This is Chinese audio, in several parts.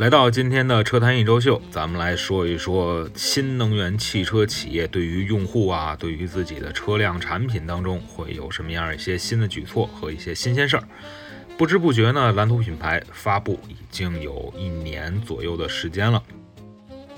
来到今天的车谈一周秀，咱们来说一说新能源汽车企业对于用户啊，对于自己的车辆产品当中会有什么样一些新的举措和一些新鲜事儿。不知不觉呢，蓝图品牌发布已经有一年左右的时间了。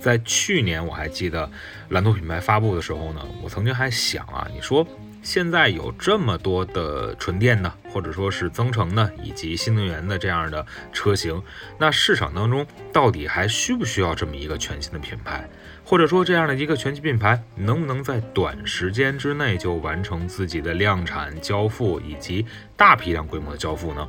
在去年我还记得蓝图品牌发布的时候呢，我曾经还想啊，你说。现在有这么多的纯电的，或者说是增程的，以及新能源的这样的车型，那市场当中到底还需不需要这么一个全新的品牌？或者说这样的一个全新品牌，能不能在短时间之内就完成自己的量产交付以及大批量规模的交付呢？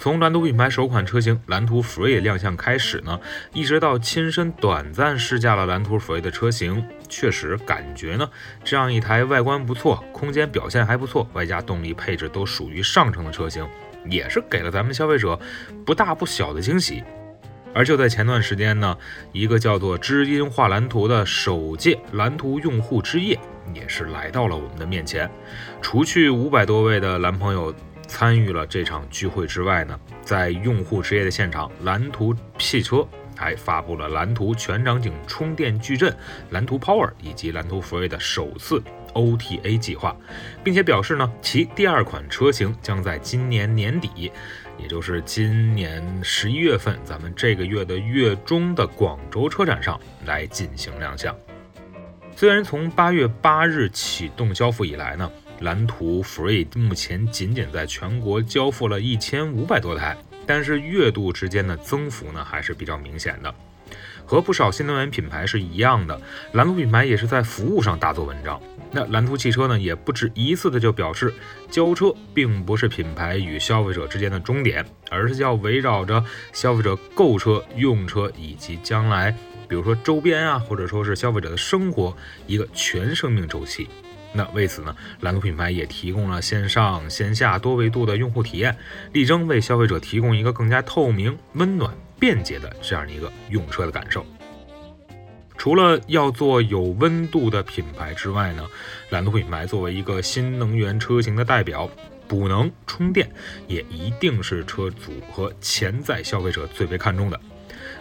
从蓝图品牌首款车型蓝图 Free 亮相开始呢，一直到亲身短暂试驾了蓝图 Free 的车型，确实感觉呢，这样一台外观不错、空间表现还不错、外加动力配置都属于上乘的车型，也是给了咱们消费者不大不小的惊喜。而就在前段时间呢，一个叫做“知音画蓝图”的首届蓝图用户之夜也是来到了我们的面前，除去五百多位的蓝朋友。参与了这场聚会之外呢，在用户之夜的现场，蓝图汽车还发布了蓝图全场景充电矩阵、蓝图 Power 以及蓝图 Free 的首次 OTA 计划，并且表示呢，其第二款车型将在今年年底，也就是今年十一月份，咱们这个月的月中的广州车展上来进行亮相。虽然从八月八日启动交付以来呢。蓝图 Free 目前仅仅在全国交付了一千五百多台，但是月度之间的增幅呢还是比较明显的。和不少新能源品牌是一样的，蓝图品牌也是在服务上大做文章。那蓝图汽车呢也不止一次的就表示，交车并不是品牌与消费者之间的终点，而是要围绕着消费者购车、用车以及将来，比如说周边啊，或者说是消费者的生活一个全生命周期。那为此呢，蓝图品牌也提供了线上线下多维度的用户体验，力争为消费者提供一个更加透明、温暖、便捷的这样的一个用车的感受。除了要做有温度的品牌之外呢，蓝图品牌作为一个新能源车型的代表，补能充电也一定是车主和潜在消费者最为看重的。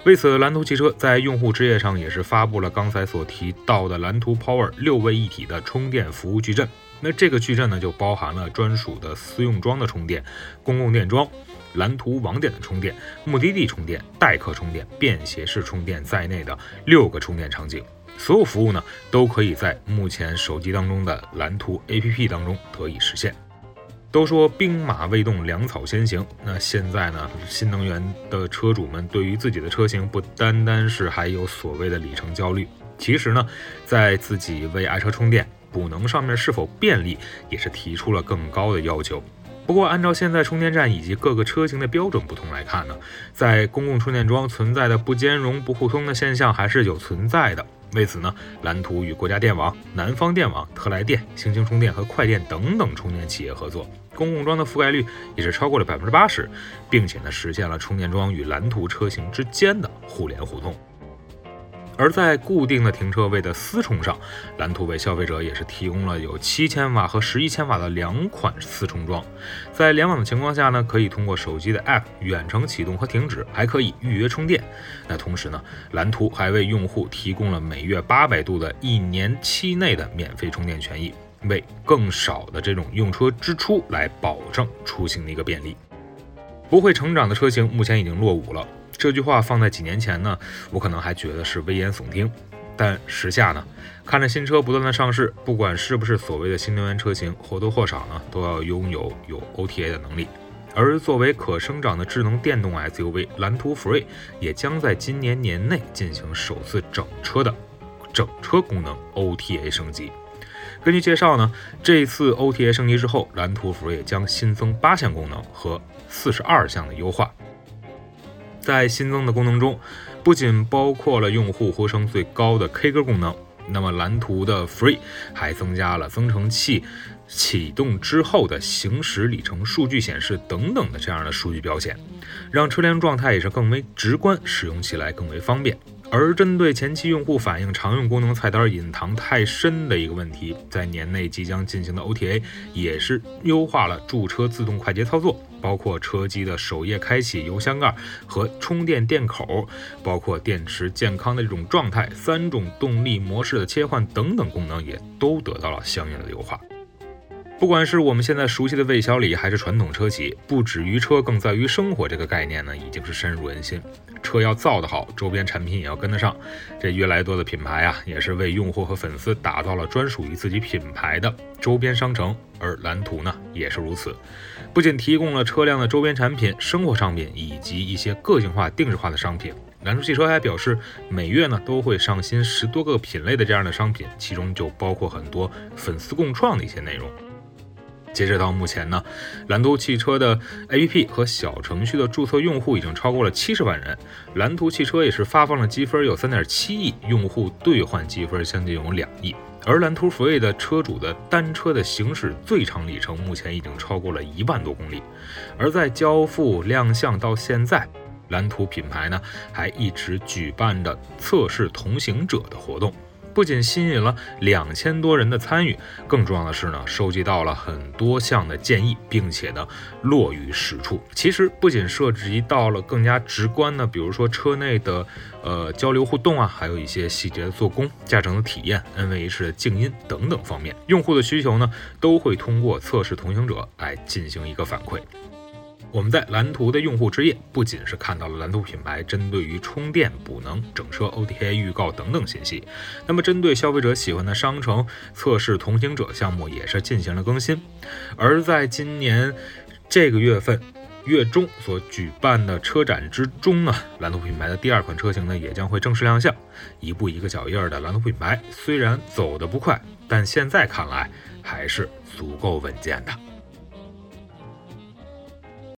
为此，蓝图汽车在用户之夜上也是发布了刚才所提到的蓝图 Power 六位一体的充电服务矩阵。那这个矩阵呢，就包含了专属的私用桩的充电、公共电桩、蓝图网点的充电、目的地充电、代客充电、便携式充电在内的六个充电场景。所有服务呢，都可以在目前手机当中的蓝图 APP 当中得以实现。都说兵马未动，粮草先行。那现在呢？新能源的车主们对于自己的车型，不单单是还有所谓的里程焦虑，其实呢，在自己为爱车充电补能上面是否便利，也是提出了更高的要求。不过，按照现在充电站以及各个车型的标准不同来看呢，在公共充电桩存在的不兼容、不互通的现象还是有存在的。为此呢，蓝图与国家电网、南方电网、特来电、星星充电和快电等等充电企业合作，公共桩的覆盖率也是超过了百分之八十，并且呢，实现了充电桩与蓝图车型之间的互联互通。而在固定的停车位的私充上，蓝图为消费者也是提供了有七千瓦和十一千瓦的两款私充桩。在联网的情况下呢，可以通过手机的 App 远程启动和停止，还可以预约充电。那同时呢，蓝图还为用户提供了每月八百度的一年期内的免费充电权益，为更少的这种用车支出来保证出行的一个便利。不会成长的车型目前已经落伍了。这句话放在几年前呢，我可能还觉得是危言耸听，但时下呢，看着新车不断的上市，不管是不是所谓的新能源车型，或多或少呢，都要拥有有 OTA 的能力。而作为可生长的智能电动 SUV，蓝图 Free 也将在今年年内进行首次整车的整车功能 OTA 升级。根据介绍呢，这次 OTA 升级之后，蓝图 Free 将新增八项功能和四十二项的优化。在新增的功能中，不仅包括了用户呼声最高的 K 歌功能，那么蓝图的 Free 还增加了增程器启动之后的行驶里程数据显示等等的这样的数据表现，让车辆状态也是更为直观，使用起来更为方便。而针对前期用户反映常用功能菜单隐藏太深的一个问题，在年内即将进行的 OTA 也是优化了驻车自动快捷操作，包括车机的首页开启油箱盖和充电电口，包括电池健康的这种状态，三种动力模式的切换等等功能也都得到了相应的优化。不管是我们现在熟悉的魏小李，还是传统车企，不止于车，更在于生活这个概念呢，已经是深入人心。车要造得好，周边产品也要跟得上。这越来越多的品牌啊，也是为用户和粉丝打造了专属于自己品牌的周边商城。而蓝图呢，也是如此，不仅提供了车辆的周边产品、生活商品以及一些个性化、定制化的商品。蓝图汽车还表示，每月呢都会上新十多个品类的这样的商品，其中就包括很多粉丝共创的一些内容。截止到目前呢，蓝图汽车的 APP 和小程序的注册用户已经超过了七十万人。蓝图汽车也是发放了积分有三点七亿，用户兑换积分将近有两亿。而蓝图 Free 的车主的单车的行驶最长里程目前已经超过了一万多公里。而在交付亮相到现在，蓝图品牌呢还一直举办着测试同行者的活动。不仅吸引了两千多人的参与，更重要的是呢，收集到了很多项的建议，并且呢落于实处。其实不仅涉及到了更加直观的，比如说车内的呃交流互动啊，还有一些细节的做工、驾乘的体验、NVH 的静音等等方面，用户的需求呢都会通过测试同行者来进行一个反馈。我们在蓝图的用户之夜，不仅是看到了蓝图品牌针对于充电、补能、整车 OTA 预告等等信息，那么针对消费者喜欢的商城测试同行者项目也是进行了更新。而在今年这个月份月中所举办的车展之中呢，蓝图品牌的第二款车型呢也将会正式亮相。一步一个脚印儿的蓝图品牌，虽然走得不快，但现在看来还是足够稳健的。